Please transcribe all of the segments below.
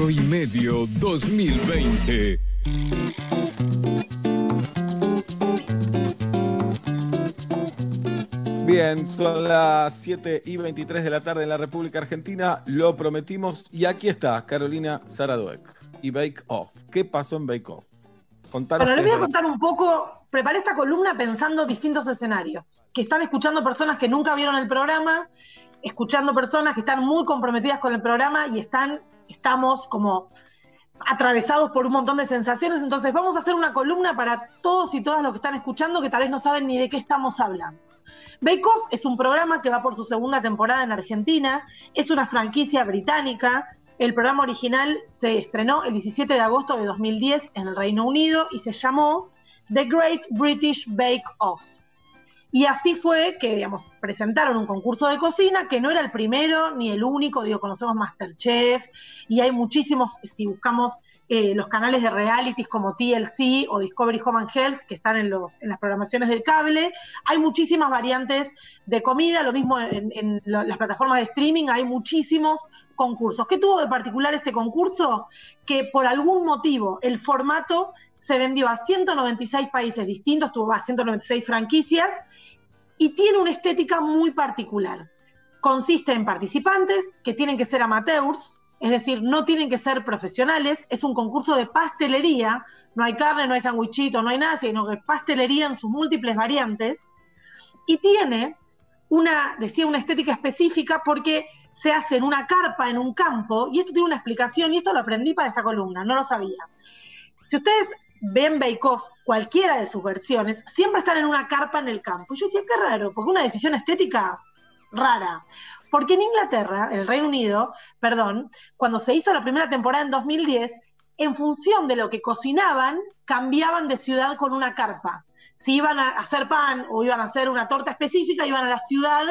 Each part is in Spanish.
Cuatro y medio 2020. Bien, son las 7 y 23 de la tarde en la República Argentina, lo prometimos y aquí está Carolina Saraduec y Bake Off. ¿Qué pasó en Bake Off? Contanos bueno, les voy a contar un poco, preparé esta columna pensando distintos escenarios, que están escuchando personas que nunca vieron el programa, escuchando personas que están muy comprometidas con el programa y están, estamos como atravesados por un montón de sensaciones, entonces vamos a hacer una columna para todos y todas los que están escuchando que tal vez no saben ni de qué estamos hablando. Bake Off es un programa que va por su segunda temporada en Argentina, es una franquicia británica. El programa original se estrenó el 17 de agosto de 2010 en el Reino Unido y se llamó The Great British Bake Off. Y así fue que, digamos, presentaron un concurso de cocina que no era el primero ni el único, digo, conocemos Masterchef y hay muchísimos, si buscamos eh, los canales de realities como TLC o Discovery Home and Health que están en, los, en las programaciones del cable, hay muchísimas variantes de comida, lo mismo en, en las plataformas de streaming, hay muchísimos concursos. ¿Qué tuvo de particular este concurso? Que por algún motivo el formato se vendió a 196 países distintos, tuvo a 196 franquicias y tiene una estética muy particular. Consiste en participantes que tienen que ser amateurs, es decir, no tienen que ser profesionales, es un concurso de pastelería, no hay carne, no hay sandwichito, no hay nada, sino que pastelería en sus múltiples variantes, y tiene una, decía, una estética específica porque se hace en una carpa, en un campo, y esto tiene una explicación, y esto lo aprendí para esta columna, no lo sabía. Si ustedes ven Bake cualquiera de sus versiones, siempre están en una carpa en el campo. Y yo decía, qué raro, porque una decisión estética rara. Porque en Inglaterra, en el Reino Unido, perdón, cuando se hizo la primera temporada en 2010, en función de lo que cocinaban, cambiaban de ciudad con una carpa. Si iban a hacer pan o iban a hacer una torta específica, iban a la ciudad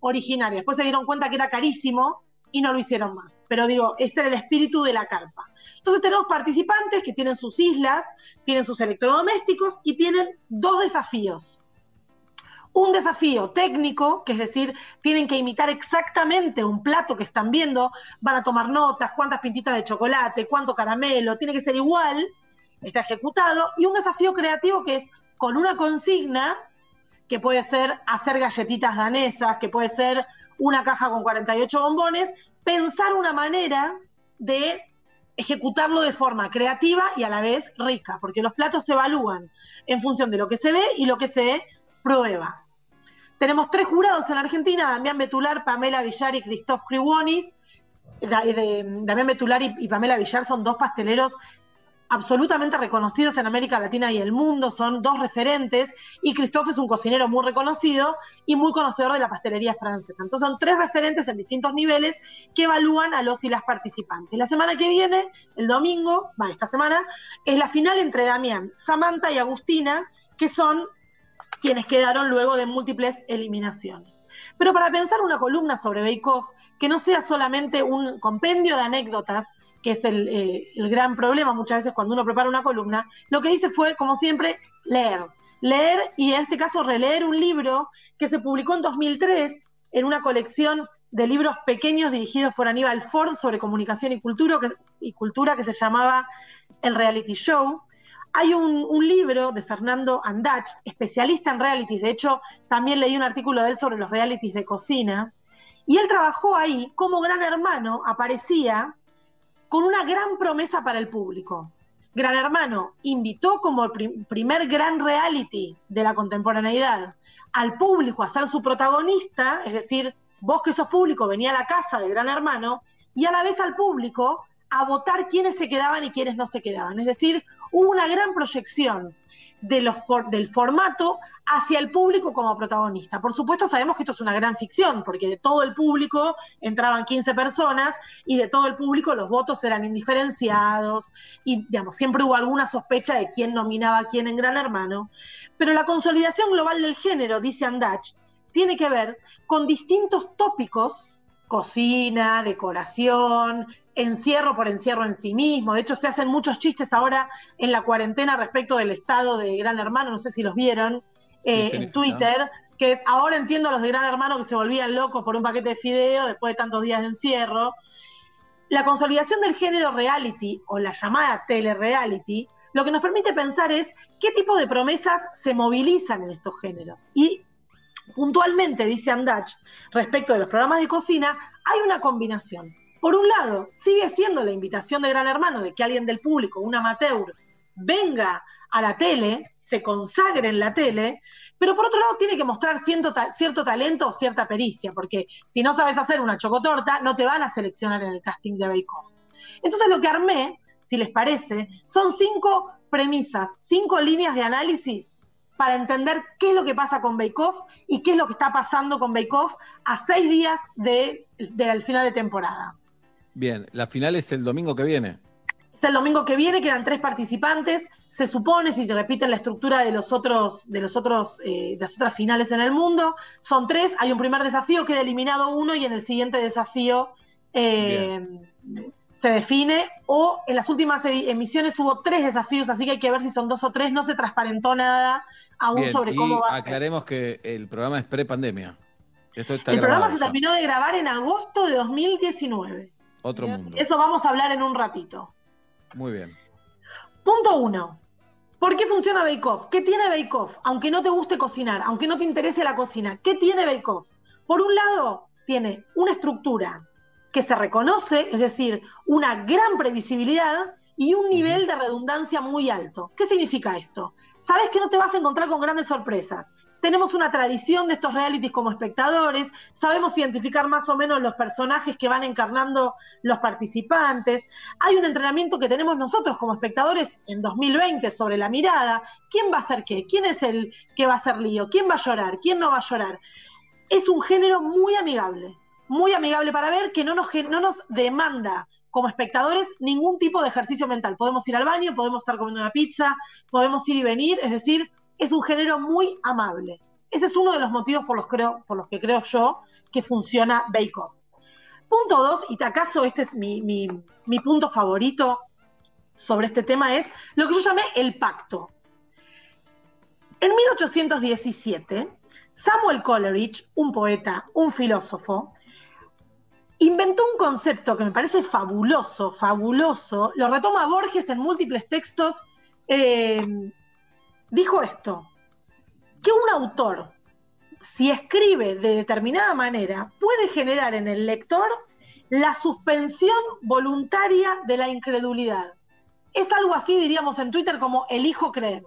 originaria. Después se dieron cuenta que era carísimo y no lo hicieron más. Pero digo, ese era el espíritu de la carpa. Entonces tenemos participantes que tienen sus islas, tienen sus electrodomésticos y tienen dos desafíos. Un desafío técnico, que es decir, tienen que imitar exactamente un plato que están viendo, van a tomar notas, cuántas pintitas de chocolate, cuánto caramelo, tiene que ser igual, está ejecutado, y un desafío creativo que es con una consigna que puede ser hacer galletitas danesas, que puede ser una caja con 48 bombones, pensar una manera de ejecutarlo de forma creativa y a la vez rica, porque los platos se evalúan en función de lo que se ve y lo que se prueba. Tenemos tres jurados en Argentina, Damián Betular, Pamela Villar y Christoph Kriwonis. Damián Betular y Pamela Villar son dos pasteleros absolutamente reconocidos en América Latina y el mundo, son dos referentes, y Christophe es un cocinero muy reconocido y muy conocedor de la pastelería francesa. Entonces son tres referentes en distintos niveles que evalúan a los y las participantes. La semana que viene, el domingo, va, esta semana, es la final entre Damián, Samantha y Agustina, que son quienes quedaron luego de múltiples eliminaciones. Pero para pensar una columna sobre Bake Off, que no sea solamente un compendio de anécdotas, que es eh, el, gran problema muchas veces cuando uno prepara una columna, lo que hice fue, como siempre, leer. Leer y en este caso releer un libro que se publicó en 2003 en una colección de libros pequeños dirigidos por Aníbal Ford sobre comunicación y cultura que, y cultura que se llamaba El Reality Show. Hay un, un, libro de Fernando Andach, especialista en realities, de hecho también leí un artículo de él sobre los realities de cocina, y él trabajó ahí como gran hermano, aparecía con una gran promesa para el público. Gran Hermano invitó como el primer gran reality de la contemporaneidad al público a ser su protagonista, es decir, vos que sos público venía a la casa de Gran Hermano, y a la vez al público a votar quiénes se quedaban y quiénes no se quedaban. Es decir, hubo una gran proyección del formato hacia el público como protagonista. Por supuesto sabemos que esto es una gran ficción, porque de todo el público entraban 15 personas y de todo el público los votos eran indiferenciados y, digamos, siempre hubo alguna sospecha de quién nominaba a quién en Gran Hermano. Pero la consolidación global del género, dice Andach, tiene que ver con distintos tópicos cocina, decoración, encierro por encierro en sí mismo. De hecho, se hacen muchos chistes ahora en la cuarentena respecto del estado de Gran Hermano, no sé si los vieron eh, en Twitter, que es, ahora entiendo a los de Gran Hermano que se volvían locos por un paquete de fideo después de tantos días de encierro. la consolidación del género reality o la llamada telereality lo que nos permite pensar es qué tipo de promesas se movilizan en estos géneros. Y puntualmente, dice Andach, respecto de los programas de cocina, hay una combinación. Por un lado, sigue siendo la invitación de Gran Hermano de que alguien del público, un amateur, venga a la tele, se consagre en la tele, pero por otro lado tiene que mostrar cierto, cierto talento o cierta pericia, porque si no sabes hacer una chocotorta, no te van a seleccionar en el casting de Bake. Entonces lo que armé si les parece, son cinco premisas, cinco líneas de análisis para entender qué es lo que pasa con Bake y qué es lo que está pasando con Bake a seis días del de, final de temporada. Bien, la final es el domingo que viene. Es el domingo que viene, quedan tres participantes. Se supone, si se repite la estructura de los otros, de los otros, eh, de las otras finales en el mundo, son tres. Hay un primer desafío, queda eliminado uno, y en el siguiente desafío eh, se define, o en las últimas emisiones hubo tres desafíos, así que hay que ver si son dos o tres, no se transparentó nada aún sobre cómo va a ser. Aclaremos que el programa es pre-pandemia. el programa se terminó de grabar en agosto de 2019. Otro mundo. Eso vamos a hablar en un ratito. Muy bien. Punto uno. ¿Por qué funciona Bake Off? ¿Qué tiene Bake Off? Aunque no te guste cocinar, aunque no te interese la cocina, ¿qué tiene Bake Off? Por un lado, tiene una estructura que se reconoce, es decir, una gran previsibilidad y un nivel de redundancia muy alto. ¿Qué significa esto? Sabes que no te vas a encontrar con grandes sorpresas. Tenemos una tradición de estos realities como espectadores, sabemos identificar más o menos los personajes que van encarnando los participantes. Hay un entrenamiento que tenemos nosotros como espectadores en 2020 sobre la mirada. ¿Quién va a ser qué? ¿Quién es el que va a ser lío? ¿Quién va a llorar? ¿Quién no va a llorar? Es un género muy amigable, muy amigable para ver, que no nos, no nos demanda como espectadores ningún tipo de ejercicio mental. Podemos ir al baño, podemos estar comiendo una pizza, podemos ir y venir, es decir, es un género muy amable. Ese es uno de los motivos por los, que creo yo que funciona Bake. Punto dos, y acaso este es mi, mi, mi punto favorito sobre este tema, es lo que yo llamé el pacto. En 1817, Samuel Coleridge, un poeta, un filósofo, inventó un concepto que me parece fabuloso, fabuloso, lo retoma Borges en múltiples textos, eh, dijo esto, que un autor, si escribe de determinada manera, puede generar en el lector la suspensión voluntaria de la incredulidad. Es algo así, diríamos en Twitter, como elijo creer.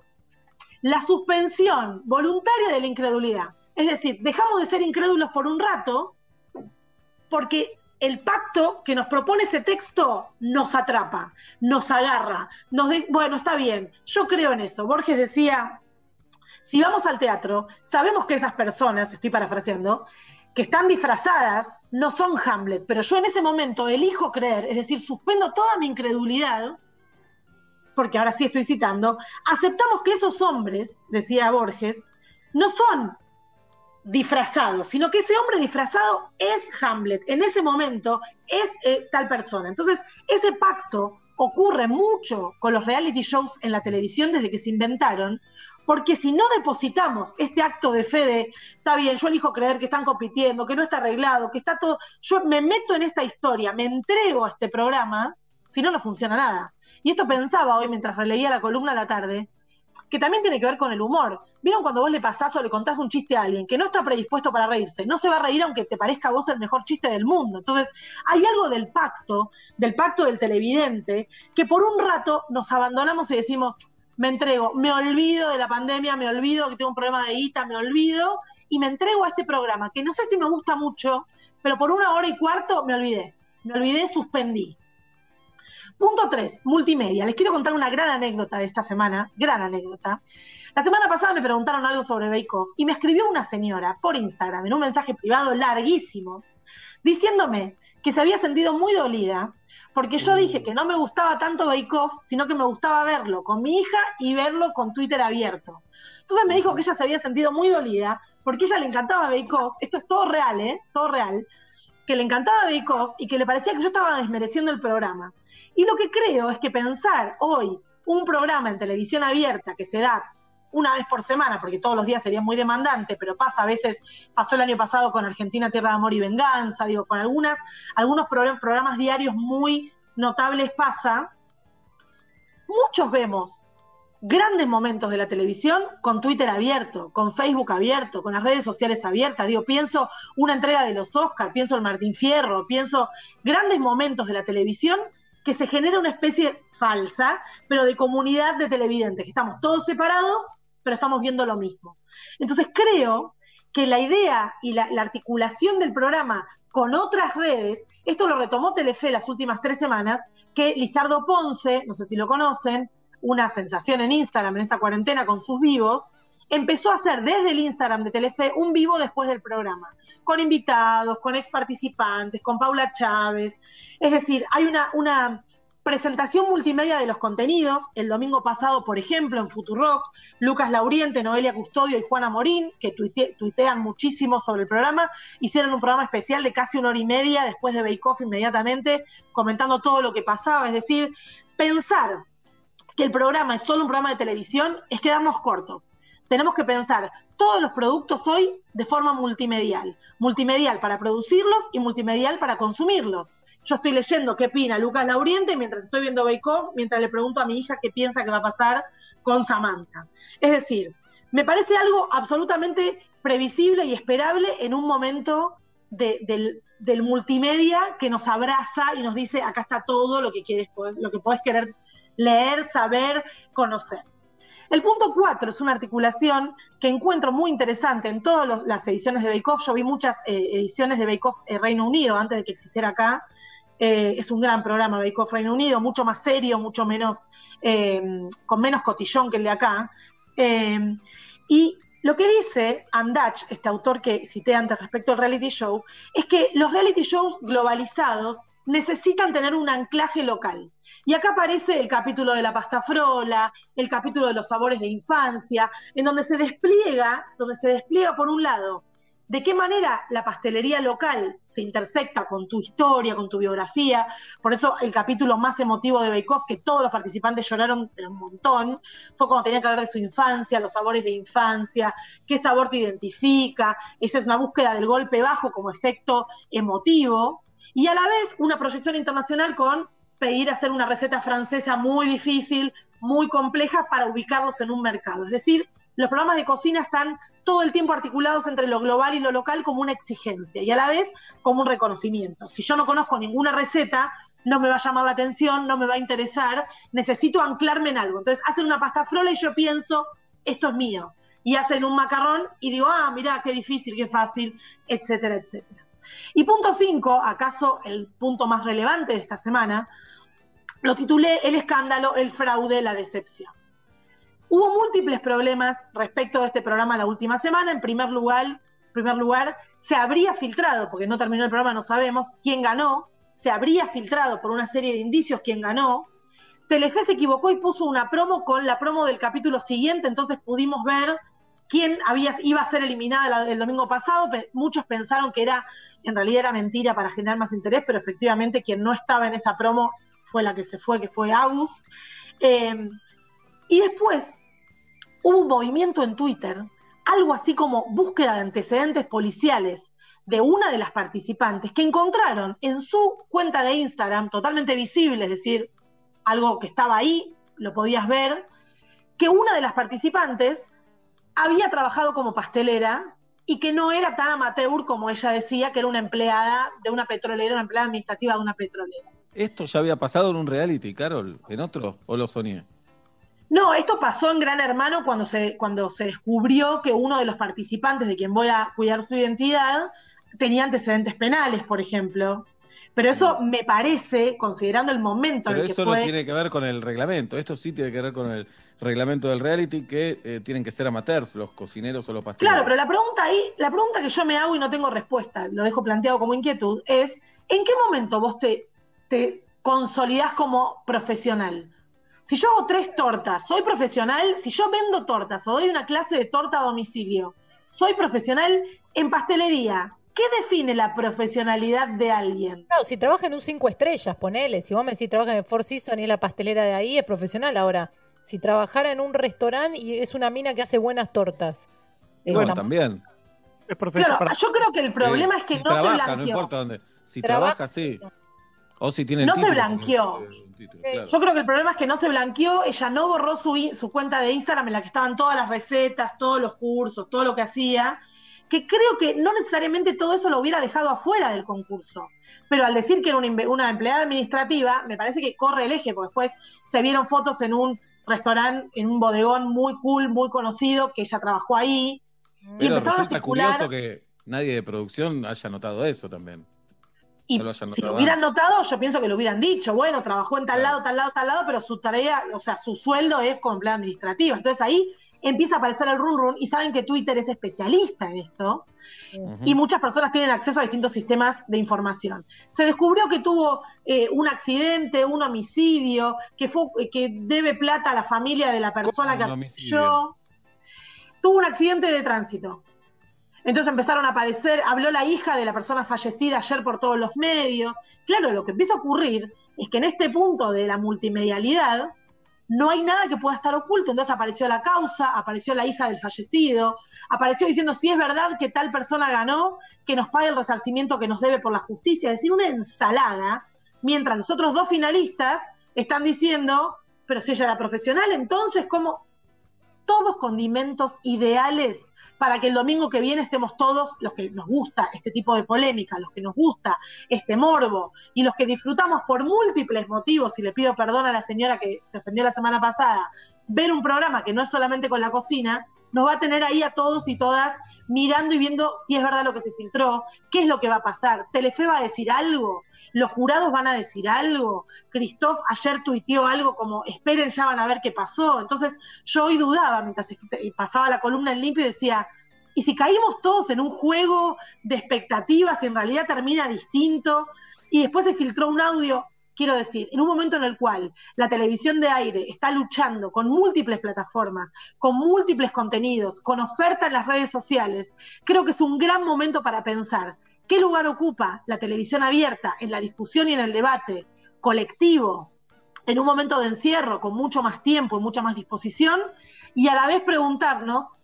La suspensión voluntaria de la incredulidad. Es decir, dejamos de ser incrédulos por un rato porque el pacto que nos propone ese texto nos atrapa, nos agarra, nos bueno, está bien, yo creo en eso. Borges decía, si vamos al teatro, sabemos que esas personas, estoy parafraseando, que están disfrazadas, no son Hamlet, pero yo en ese momento elijo creer, es decir, suspendo toda mi incredulidad, porque ahora sí estoy citando, aceptamos que esos hombres, decía Borges, no son disfrazado, sino que ese hombre disfrazado es Hamlet, en ese momento es eh, tal persona. Entonces, ese pacto ocurre mucho con los reality shows en la televisión desde que se inventaron, porque si no depositamos este acto de fe de, está bien, yo elijo creer que están compitiendo, que no está arreglado, que está todo, yo me meto en esta historia, me entrego a este programa, si no, no funciona nada. Y esto pensaba hoy mientras releía la columna a la tarde, que también tiene que ver con el humor. ¿Vieron cuando vos le pasás o le contás un chiste a alguien que no está predispuesto para reírse? No se va a reír aunque te parezca a vos el mejor chiste del mundo. Entonces, hay algo del pacto, del pacto del televidente, que por un rato nos abandonamos y decimos, me entrego, me olvido de la pandemia, me olvido que tengo un problema de guita, me olvido y me entrego a este programa, que no sé si me gusta mucho, pero por una hora y cuarto me olvidé. Me olvidé, suspendí. Punto 3, multimedia. Les quiero contar una gran anécdota de esta semana, gran anécdota. La semana pasada me preguntaron algo sobre Bake Off y me escribió una señora por Instagram en un mensaje privado larguísimo, diciéndome que se había sentido muy dolida porque yo dije que no me gustaba tanto Bake Off, sino que me gustaba verlo con mi hija y verlo con Twitter abierto. Entonces me dijo que ella se había sentido muy dolida porque a ella le encantaba Bake Off, esto es todo real, ¿eh? Todo real, que le encantaba Bake Off y que le parecía que yo estaba desmereciendo el programa. Y lo que creo es que pensar hoy un programa en televisión abierta que se da una vez por semana, porque todos los días sería muy demandante, pero pasa a veces, pasó el año pasado con Argentina Tierra de Amor y Venganza, digo, con algunas, algunos programas diarios muy notables pasa. Muchos vemos grandes momentos de la televisión con Twitter abierto, con Facebook abierto, con las redes sociales abiertas. Digo, pienso una entrega de los Oscars, pienso el Martín Fierro, pienso grandes momentos de la televisión que se genera una especie falsa, pero de comunidad de televidentes, que estamos todos separados, pero estamos viendo lo mismo. Entonces creo que la idea y la, la articulación del programa con otras redes, esto lo retomó Telefe las últimas tres semanas, que Lizardo Ponce, no sé si lo conocen, una sensación en Instagram en esta cuarentena con sus vivos, empezó a hacer desde el Instagram de Telefe un vivo después del programa, con invitados, con ex participantes, con Paula Chávez. Es decir, hay una, presentación multimedia de los contenidos. El domingo pasado, por ejemplo, en Futurock, Lucas Lauriente, Noelia Custodio y Juana Morín, que tuitean muchísimo sobre el programa, hicieron un programa especial de casi una hora y media después de Bake Off inmediatamente, comentando todo lo que pasaba. Es decir, pensar que el programa es solo un programa de televisión es quedarnos cortos. Tenemos que pensar todos los productos hoy de forma multimedial. Multimedial para producirlos y multimedial para consumirlos. Yo estoy leyendo qué opina Lucas Lauriente mientras estoy viendo Bake mientras le pregunto a mi hija qué piensa que va a pasar con Samantha. Es decir, me parece algo absolutamente previsible y esperable en un momento del, del, multimedia que nos abraza y nos dice acá está todo lo que quieres, lo que podés querer leer, saber, conocer. El punto cuatro es una articulación que encuentro muy interesante en todas las ediciones de Bake Off. Yo vi muchas eh, ediciones de Bake Off eh, Reino Unido antes de que existiera acá. Eh, es un gran programa Bake Off Reino Unido, mucho más serio, mucho menos, con menos cotillón que el de acá. y lo que dice Andach, este autor que cité antes respecto al reality show, es que los reality shows globalizados necesitan tener un anclaje local. Y acá aparece el capítulo de la pasta frola, el capítulo de los sabores de infancia, en donde se despliega, donde se despliega por un lado de qué manera la pastelería local se intersecta con tu historia, con tu biografía. Por eso el capítulo más emotivo de Bake que todos los participantes lloraron un montón, fue cuando tenían que hablar de su infancia, los sabores de infancia, qué sabor te identifica. Esa es una búsqueda del golpe bajo como efecto emotivo. Y a la vez una proyección internacional con pedir hacer una receta francesa muy difícil, muy compleja para ubicarlos en un mercado. Es decir, los programas de cocina están todo el tiempo articulados entre lo global y lo local como una exigencia y a la vez como un reconocimiento. Si yo no conozco ninguna receta, no me va a llamar la atención, no me va a interesar, necesito anclarme en algo. Entonces hacen una pasta frola y yo pienso, esto es mío. Y hacen un macarrón y digo, ah, mira, qué difícil, qué fácil, etcétera, etcétera. Y punto cinco, acaso el punto más relevante de esta semana, lo titulé El escándalo, el fraude, la decepción. Hubo múltiples problemas respecto de este programa la última semana. En primer lugar, primer lugar, se habría filtrado, porque no terminó el programa, no sabemos quién ganó, se habría filtrado por una serie de indicios quién ganó. Telefe se equivocó y puso una promo con la promo del capítulo siguiente, entonces pudimos ver quién iba a ser eliminada el domingo pasado. Muchos pensaron que era, en realidad era mentira para generar más interés, pero efectivamente quien no estaba en esa promo fue la que se fue, que fue Agus. Eh, y después hubo un movimiento en Twitter, algo así como búsqueda de antecedentes policiales de una de las participantes que encontraron en su cuenta de Instagram, totalmente visible, es decir, algo que estaba ahí, lo podías ver, que una de las participantes había trabajado como pastelera y que no era tan amateur como ella decía, que era una empleada de una petrolera, una empleada administrativa de una petrolera. ¿Esto ya había pasado en un reality, Carol? ¿En otro? ¿O lo soñé? No, esto pasó en Gran Hermano cuando se, cuando se descubrió que uno de los participantes de quien voy a cuidar su identidad tenía antecedentes penales, por ejemplo. Pero eso me parece, considerando el momento en el que eso no tiene que ver con el reglamento. Esto sí tiene que ver con el reglamento del reality que eh, tienen que ser amateurs, los cocineros o los pasteleros. Claro, pero la pregunta ahí, la pregunta que yo me hago y no tengo respuesta, lo dejo planteado como inquietud, es ¿en qué momento vos te, te consolidás como profesional? Si yo hago tres tortas, ¿soy profesional? Si yo vendo tortas o doy una clase de torta a domicilio, ¿soy profesional en pastelería? ¿Qué define la profesionalidad de alguien? Claro, si trabaja en un cinco estrellas, ponele. Si vos me decís trabaja en el Four Seasons y es la pastelera de ahí, es profesional ahora. Si trabajara en un restaurante y es una mina que hace buenas tortas. Y bueno, también. Es claro, yo creo que el problema es que no se blanqueó. No importa dónde. Si trabaja, sí. O si tiene no se blanqueó. Yo creo que el problema es que no se blanqueó. Ella no borró su, su cuenta de Instagram en la que estaban todas las recetas, todos los cursos, todo lo que hacía. Que creo que no necesariamente todo eso lo hubiera dejado afuera del concurso. Pero al decir que era una, una empleada administrativa, me parece que corre el eje, porque después se vieron fotos en un restaurante, en un bodegón muy cool, muy conocido, que ella trabajó ahí. y empezaron a circular. curioso que nadie de producción haya notado eso también. Y si lo hubieran notado, yo pienso que lo hubieran dicho, bueno, trabajó en tal lado, tal lado, tal lado, pero su tarea, o sea, su sueldo es con plan administrativa. Entonces ahí empieza a aparecer el run run y saben que Twitter es especialista en esto y muchas personas tienen acceso a distintos sistemas de información. Se descubrió que tuvo eh, un accidente, un homicidio, que, fue, que debe plata a la familia de la persona que apoyó. Tuvo un accidente de tránsito. Entonces empezaron a aparecer, habló la hija de la persona fallecida ayer por todos los medios. Claro, lo que empieza a ocurrir es que en este punto de la multimedialidad no hay nada que pueda estar oculto. Entonces apareció la causa, apareció la hija del fallecido, apareció diciendo si es verdad que tal persona ganó, que nos pague el resarcimiento que nos debe por la justicia. Es decir, una ensalada, mientras los otros dos finalistas están diciendo, pero si ella era profesional, entonces, ¿cómo? Todos condimentos ideales para que el domingo que viene estemos todos los que nos gusta este tipo de polémica, los que nos gusta este morbo y los que disfrutamos por múltiples motivos, y le pido perdón a la señora que se ofendió la semana pasada, ver un programa que no es solamente con la cocina, nos va a tener ahí a todos y todas mirando y viendo si es verdad lo que se filtró, qué es lo que va a pasar. Telefe va a decir algo, los jurados van a decir algo. Christoph ayer tuiteó algo como, esperen, ya van a ver qué pasó. Entonces yo hoy dudaba mientras pasaba la columna en limpio y decía, ¿y si caímos todos en un juego de expectativas y en realidad termina distinto? Y después se filtró un audio, Quiero decir, en un momento en el cual la televisión de aire está luchando con múltiples plataformas, con múltiples contenidos, con oferta en las redes sociales, creo que es un gran momento para pensar qué lugar ocupa la televisión abierta en la discusión y en el debate colectivo en un momento de encierro, con mucho más tiempo y mucha más disposición, y a la vez preguntarnos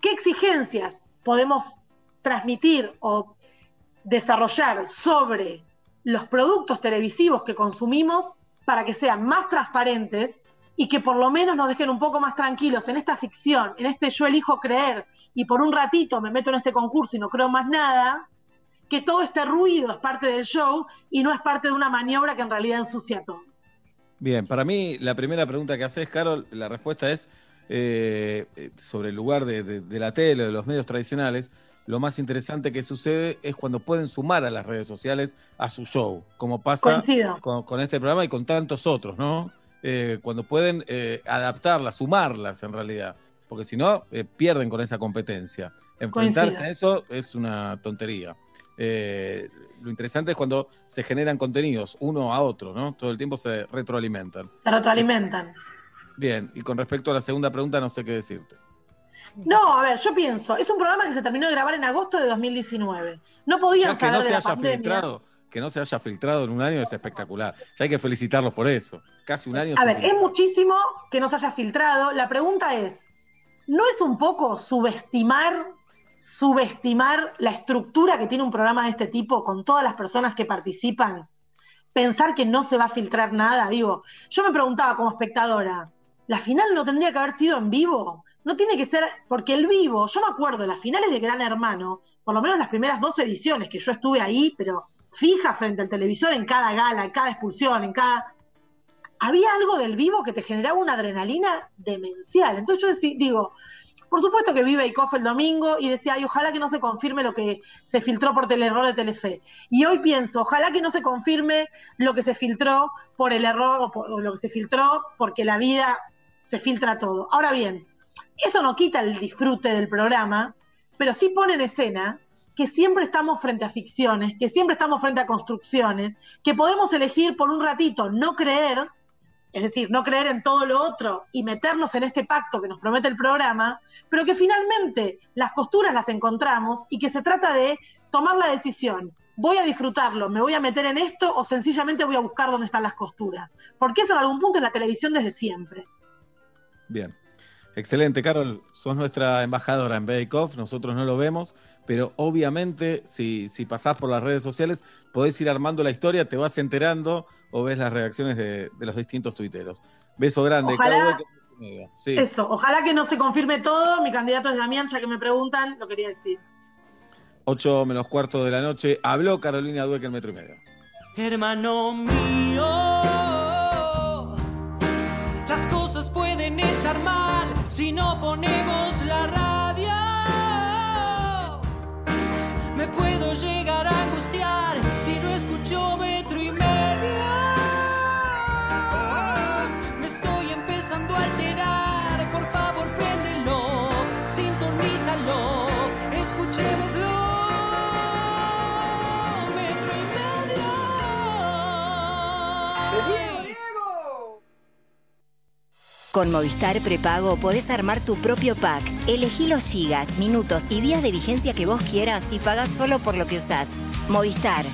qué exigencias podemos transmitir o desarrollar sobre los productos televisivos que consumimos para que sean más transparentes y que por lo menos nos dejen un poco más tranquilos en esta ficción, en este yo elijo creer y por un ratito me meto en este concurso y no creo más nada, que todo este ruido es parte del show y no es parte de una maniobra que en realidad ensucia todo. Bien, para mí la primera pregunta que haces, Carol, la respuesta es eh, eh, sobre el lugar de, la tele, de los medios tradicionales lo más interesante que sucede es cuando pueden sumar a las redes sociales a su show, como pasa con, este programa y con tantos otros, ¿no? Eh, cuando pueden eh, adaptarlas, sumarlas en realidad, porque si no, eh, pierden con esa competencia. Enfrentarse a eso es una tontería. lo interesante es cuando se generan contenidos uno a otro, ¿no? Todo el tiempo se retroalimentan. Se retroalimentan. Bien, y con respecto a la segunda pregunta, no sé qué decirte. No, a ver, yo pienso, es un programa que se terminó de grabar en agosto de 2019. No podían saber no se haya Filtrado, que no se haya filtrado en un año es espectacular. Ya hay que felicitarlos por eso. Casi un año. A ver, es muchísimo que no se haya filtrado. La pregunta es, ¿no es un poco subestimar subestimar la estructura que tiene un programa de este tipo con todas las personas que participan? Pensar que no se va a filtrar nada. Digo, yo me preguntaba como espectadora, ¿la final no tendría que haber sido en vivo? No tiene que ser, porque el vivo, yo me acuerdo, las finales de Gran Hermano, por lo menos las primeras dos ediciones que yo estuve ahí, pero fija frente al televisor en cada gala, en cada expulsión, en cada... Había algo del vivo que te generaba una adrenalina demencial. Entonces yo digo, por supuesto que vive Icof el domingo y decía, ay, ojalá que no se confirme lo que se filtró por el error de Telefe. Y hoy pienso, ojalá que no se confirme lo que se filtró por el error o lo que se filtró porque la vida se filtra todo. Ahora bien, eso no quita el disfrute del programa, pero sí pone en escena que siempre estamos frente a ficciones, que siempre estamos frente a construcciones, que podemos elegir por un ratito no creer, es decir, no creer en todo lo otro y meternos en este pacto que nos promete el programa, pero que finalmente las costuras las encontramos y que se trata de tomar la decisión. ¿Voy a disfrutarlo? ¿Me voy a meter en esto? ¿O sencillamente voy a buscar dónde están las costuras? Porque eso en algún punto es la televisión desde siempre. Bien. Excelente, Carol. Sos nuestra embajadora en Bake Off. Nosotros no lo vemos, pero obviamente, si, si pasás por las redes sociales, podés ir armando la historia, te vas enterando o ves las reacciones de, de los distintos tuiteros. Beso grande, Ojalá- Carol. Sí. Eso, ojalá que no se confirme todo. Mi candidato es Damián, ya que me preguntan, lo quería decir. 8 menos cuarto de la noche. Habló Carolina Dueck en Metro y Medio. Hermano mío, Con Movistar Prepago podés armar tu propio pack. Elegí los gigas, minutos y días de vigencia que vos quieras y pagás solo por lo que usás. Movistar,